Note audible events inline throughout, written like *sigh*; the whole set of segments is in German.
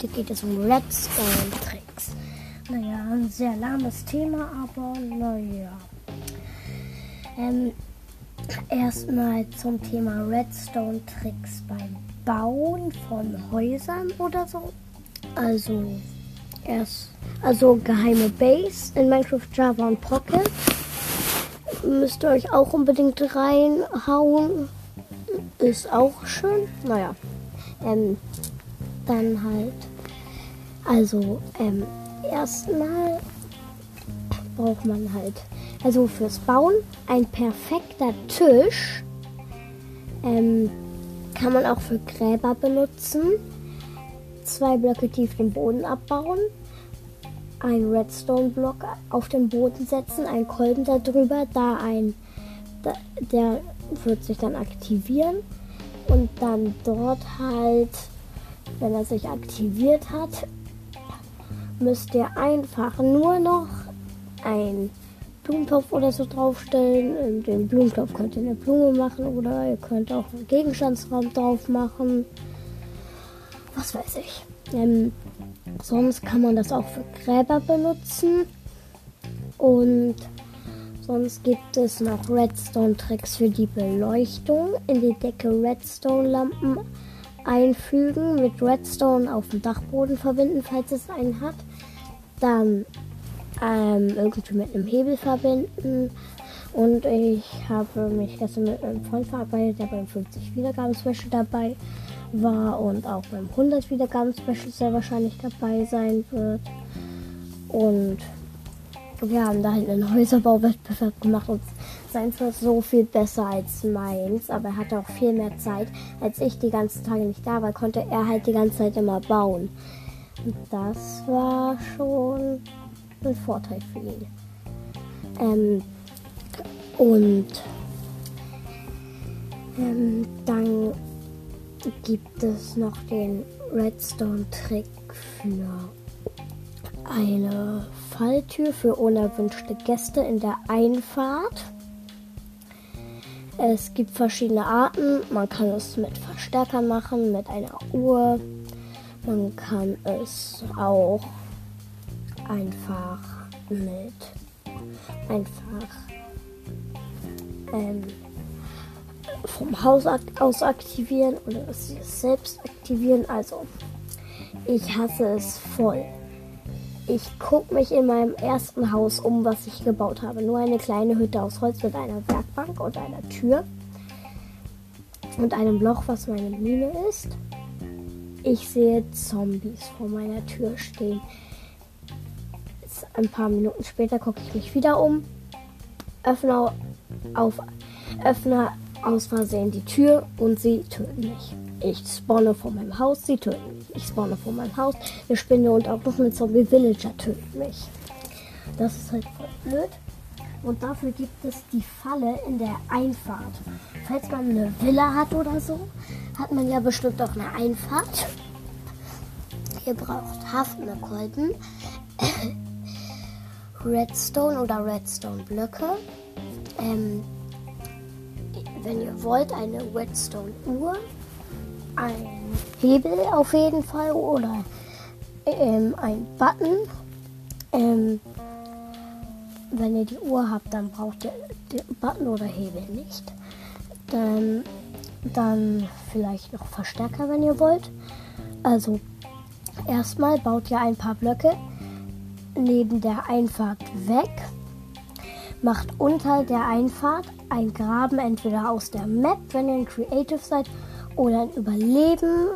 Heute geht es um Redstone-Tricks. Naja, ein sehr lahmes Thema, aber naja. Ähm, Erstmal zum Thema Redstone-Tricks beim Bauen von Häusern oder so. Also, erst, also geheime Base in Minecraft, Java und Pocket. Müsst ihr euch auch unbedingt reinhauen. Ist auch schön. Naja. Ähm, dann halt. Also, ähm, erstmal braucht man halt, also fürs Bauen, ein perfekter Tisch. Ähm, kann man auch für Gräber benutzen. Zwei Blöcke tief den Boden abbauen. Ein Redstone-Block auf den Boden setzen, ein Kolben darüber, da ein, da, der wird sich dann aktivieren und dann dort halt, wenn er sich aktiviert hat, müsst ihr einfach nur noch ein Blumentopf oder so draufstellen. In den Blumentopf könnt ihr eine Blume machen oder ihr könnt auch einen Gegenstandsraum drauf machen. Was weiß ich. Ähm, sonst kann man das auch für Gräber benutzen. Und sonst gibt es noch Redstone-Tricks für die Beleuchtung. In die Decke Redstone-Lampen einfügen, mit Redstone auf dem Dachboden verbinden, falls es einen hat. Dann ähm, irgendwie mit einem Hebel verbinden. Und ich habe mich gestern mit einem Freund verabredet, der beim 50 Wiedergaben Special dabei war und auch beim 100 Wiedergaben Special sehr wahrscheinlich dabei sein wird. Und wir haben da einen Häuserbauwettbewerb gemacht und seins war so viel besser als meins, aber er hatte auch viel mehr Zeit. Als ich die ganzen Tage nicht da war, konnte er halt die ganze Zeit immer bauen. Und das war schon ein Vorteil für ihn. Ähm, und ähm, dann gibt es noch den Redstone-Trick für eine Falltür für unerwünschte Gäste in der Einfahrt. Es gibt verschiedene Arten. Man kann es mit Verstärkern machen, mit einer Uhr. Man kann es auch einfach mit einfach ähm, vom Haus aus aktivieren oder es selbst aktivieren. Also ich hasse es voll. Ich gucke mich in meinem ersten Haus um, was ich gebaut habe. Nur eine kleine Hütte aus Holz mit einer Werkbank und einer Tür und einem Loch, was meine Mine ist. Ich sehe Zombies vor meiner Tür stehen. Ein paar Minuten später gucke ich mich wieder um, öffne, auf, öffne aus Versehen die Tür und sie töten mich. Ich spawne vor meinem Haus, sie töten mich. Ich spawne vor meinem Haus, eine Spinne und auch noch eine Zombie-Villager töten mich. Das ist halt voll blöd. Und dafür gibt es die Falle in der Einfahrt. Falls man eine Villa hat oder so, hat man ja bestimmt auch eine Einfahrt. Ihr braucht haftende Kolben, *coughs* Redstone oder Redstone-Blöcke. Ähm, wenn ihr wollt, eine Redstone-Uhr, ein Hebel auf jeden Fall oder ähm, ein Button. Ähm, wenn ihr die Uhr habt, dann braucht ihr den Button oder Hebel nicht. Dann, dann vielleicht noch Verstärker, wenn ihr wollt. Also erstmal baut ihr ein paar Blöcke neben der Einfahrt weg. Macht unter der Einfahrt ein Graben entweder aus der Map, wenn ihr ein Creative seid, oder ein Überleben.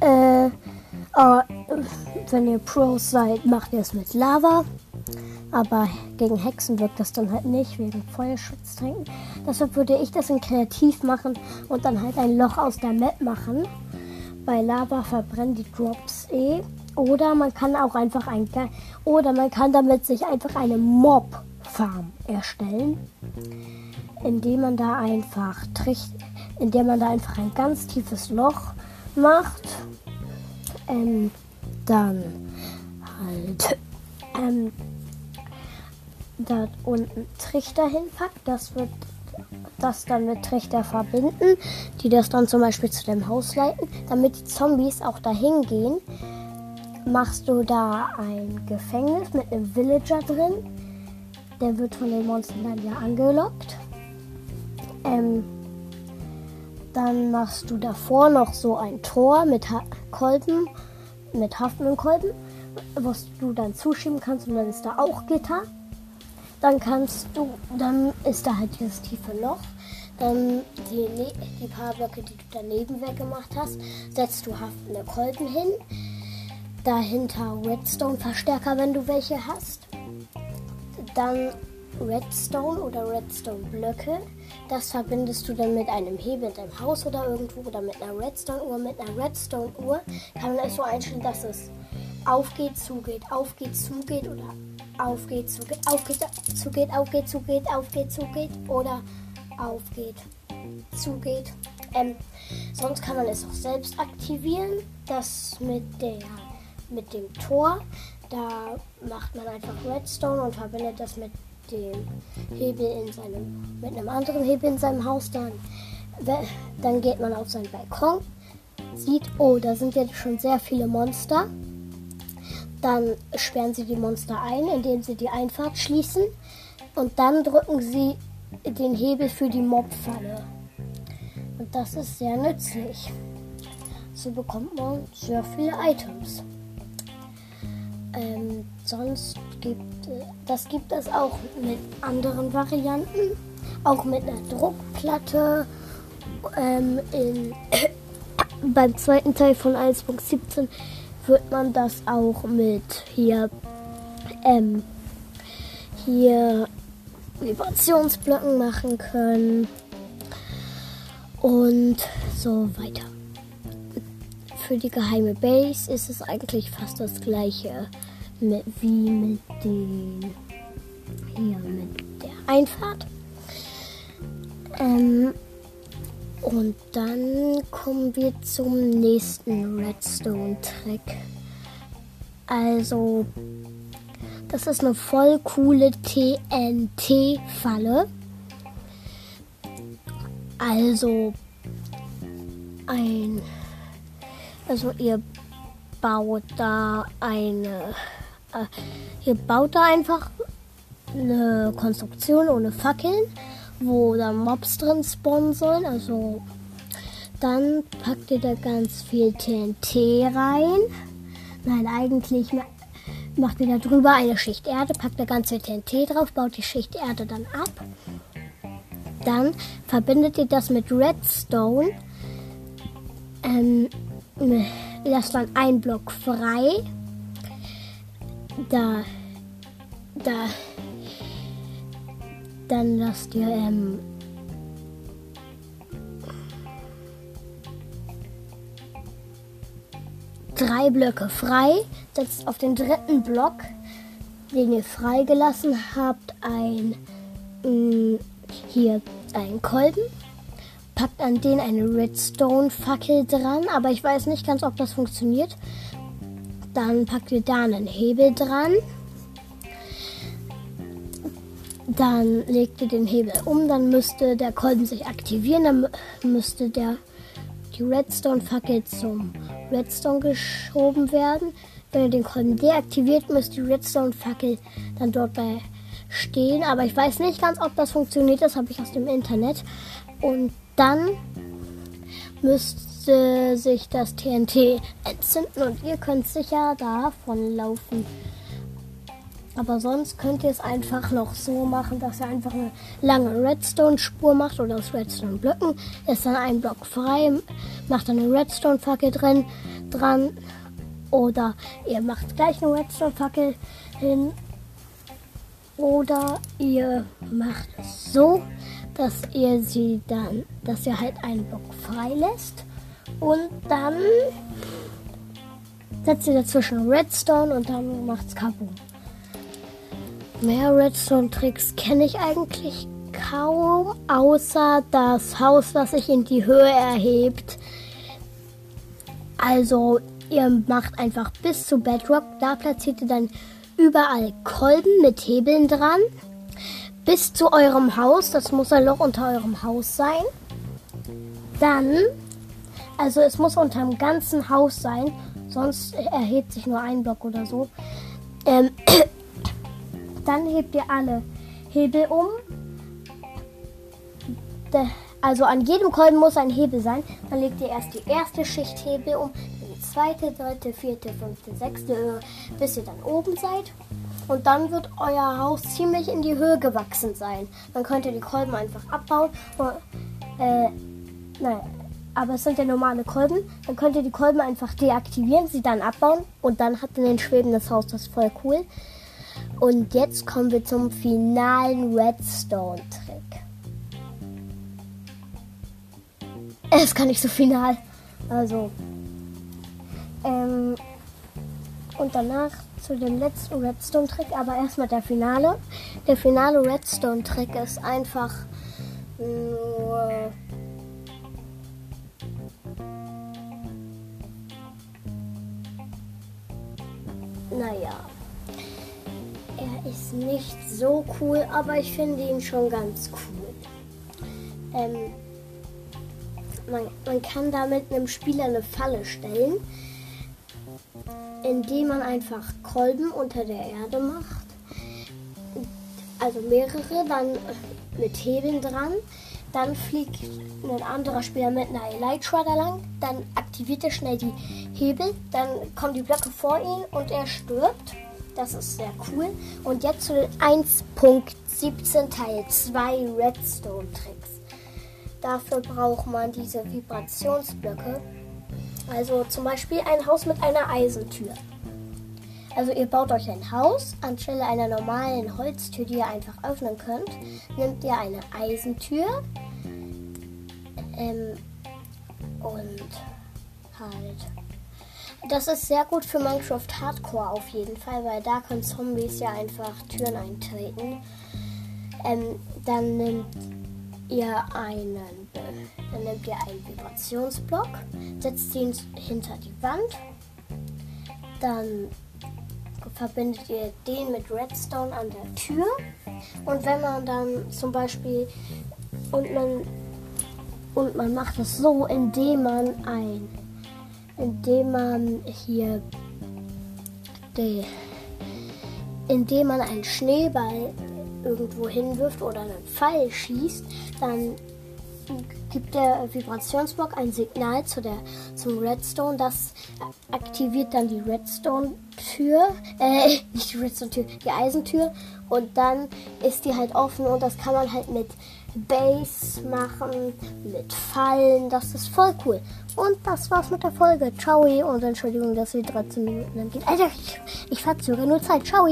Äh, äh, wenn ihr Pros seid, macht ihr es mit Lava. Aber gegen Hexen wirkt das dann halt nicht, wegen Feuerschutztränken. Deshalb würde ich das in Kreativ machen und dann halt ein Loch aus der Map machen. Bei Lava verbrennen die Drops eh. Oder man kann auch einfach ein oder man kann damit sich einfach eine Mob Farm erstellen, indem man da einfach tricht, indem man da einfach ein ganz tiefes Loch macht, ähm, dann halt ähm, da unten Trichter hinpackt, das wird das dann mit Trichter verbinden, die das dann zum Beispiel zu dem Haus leiten, damit die Zombies auch dahin gehen machst du da ein Gefängnis mit einem Villager drin. Der wird von den Monstern dann ja angelockt. Ähm, dann machst du davor noch so ein Tor mit ha Kolben, mit haftenden Kolben, was du dann zuschieben kannst und dann ist da auch Gitter. Dann kannst du, dann ist da halt dieses tiefe Loch. Dann die, ne, die paar Blöcke, die du daneben weggemacht hast, setzt du haftende Kolben hin. Dahinter Redstone-Verstärker, wenn du welche hast. Dann Redstone oder Redstone-Blöcke. Das verbindest du dann mit einem Hebel in deinem Haus oder irgendwo oder mit einer Redstone-Uhr. Mit einer Redstone-Uhr kann man es so einstellen, dass es aufgeht, zugeht, aufgeht, zugeht oder aufgeht, zugeht, aufgeht, zugeht, aufgeht, zugeht, aufgeht, zugeht oder aufgeht, zugeht. Ähm, sonst kann man es auch selbst aktivieren. Das mit der mit dem Tor. Da macht man einfach Redstone und verbindet das mit dem Hebel in seinem, mit einem anderen Hebel in seinem Haus. Dann, dann geht man auf seinen Balkon, sieht, oh, da sind jetzt schon sehr viele Monster. Dann sperren sie die Monster ein, indem sie die Einfahrt schließen. Und dann drücken sie den Hebel für die Mobfalle. Und das ist sehr nützlich. So bekommt man sehr viele Items. Ähm, sonst gibt das gibt es auch mit anderen Varianten, auch mit einer Druckplatte. Ähm, in, *coughs* beim zweiten Teil von 1.17 wird man das auch mit hier ähm, hier Vibrationsblöcken machen können und so weiter. Für die geheime Base ist es eigentlich fast das gleiche mit, wie mit den hier mit der Einfahrt. Ähm, und dann kommen wir zum nächsten Redstone-Trick. Also, das ist eine voll coole TNT-Falle. Also, ein. Also, ihr baut da eine. Äh, ihr baut da einfach eine Konstruktion ohne Fackeln, wo dann Mobs drin spawnen sollen. Also, dann packt ihr da ganz viel TNT rein. Nein, eigentlich macht ihr da drüber eine Schicht Erde, packt da ganz viel TNT drauf, baut die Schicht Erde dann ab. Dann verbindet ihr das mit Redstone. Ähm, lasst dann einen Block frei. Da, da, dann lasst ihr ähm, drei Blöcke frei, setzt auf den dritten Block, den ihr freigelassen habt, ein mh, hier einen Kolben, packt an den eine Redstone-Fackel dran, aber ich weiß nicht ganz, ob das funktioniert. Dann packt ihr da einen Hebel dran. Dann legt ihr den Hebel um, dann müsste der Kolben sich aktivieren, dann müsste der die Redstone-Fackel zum Redstone geschoben werden. Wenn ihr den Kolben deaktiviert, müsst die Redstone-Fackel dann dort bei stehen. Aber ich weiß nicht ganz, ob das funktioniert. Das habe ich aus dem Internet. Und dann müsste sich das TNT entzünden und ihr könnt sicher davon laufen. Aber sonst könnt ihr es einfach noch so machen, dass ihr einfach eine lange Redstone-Spur macht oder aus Redstone-Blöcken. Ist dann ein Block frei, macht dann eine Redstone-Fackel drin, dran. Oder ihr macht gleich eine Redstone-Fackel hin. Oder ihr macht es so, dass ihr sie dann, dass ihr halt einen Block frei lässt. Und dann setzt ihr dazwischen Redstone und dann macht's Kaboom. Mehr Redstone-Tricks kenne ich eigentlich kaum, außer das Haus, das sich in die Höhe erhebt. Also, ihr macht einfach bis zu Bedrock, da platziert ihr dann überall Kolben mit Hebeln dran. Bis zu eurem Haus, das muss ein Loch unter eurem Haus sein. Dann, also es muss unter dem ganzen Haus sein, Sonst erhebt sich nur ein Block oder so. Ähm, *coughs* dann hebt ihr alle Hebel um. Also an jedem Kolben muss ein Hebel sein. Dann legt ihr erst die erste Schicht Hebel um, die zweite, dritte, vierte, fünfte, sechste, bis ihr dann oben seid. Und dann wird euer Haus ziemlich in die Höhe gewachsen sein. Dann könnt ihr die Kolben einfach abbauen. Äh, nein, aber es sind ja normale Kolben. Dann könnt ihr die Kolben einfach deaktivieren, sie dann abbauen und dann habt ihr ein schwebendes Haus. Das ist voll cool. Und jetzt kommen wir zum finalen Redstone-Trick. Es gar nicht so final. Also. Ähm, und danach zu dem letzten Redstone-Trick, aber erstmal der Finale. Der finale Redstone-Trick ist einfach nur. Naja, er ist nicht so cool, aber ich finde ihn schon ganz cool. Ähm, man, man kann damit einem Spieler eine Falle stellen, indem man einfach Kolben unter der Erde macht. Also mehrere, dann mit Hebeln dran. Dann fliegt ein anderer Spieler mit einer Elytra lang. Dann aktiviert er schnell die Hebel. Dann kommen die Blöcke vor ihn und er stirbt. Das ist sehr cool. Und jetzt zu den 1.17 Teil 2 Redstone Tricks. Dafür braucht man diese Vibrationsblöcke. Also zum Beispiel ein Haus mit einer Eisentür. Also ihr baut euch ein Haus, anstelle einer normalen Holztür, die ihr einfach öffnen könnt, nehmt ihr eine Eisentür ähm, und halt das ist sehr gut für Minecraft Hardcore auf jeden Fall, weil da können Zombies ja einfach Türen eintreten. Ähm, dann nehmt ihr einen, dann nehmt ihr einen Vibrationsblock, setzt ihn hinter die Wand, dann verbindet ihr den mit Redstone an der Tür. Und wenn man dann zum Beispiel und man und man macht es so, indem man ein indem man hier die, indem man einen Schneeball irgendwo hinwirft oder einen Pfeil schießt, dann gibt der Vibrationsblock ein Signal zu der, zum Redstone. Das aktiviert dann die Redstone-Tür, äh, *laughs* nicht die Redstone-Tür, die Eisentür. Und dann ist die halt offen und das kann man halt mit Base machen, mit Fallen. Das ist voll cool. Und das war's mit der Folge. Ciao und Entschuldigung, dass sie 13 Minuten lang geht. Alter, ich, ich verzögere nur Zeit. Ciao.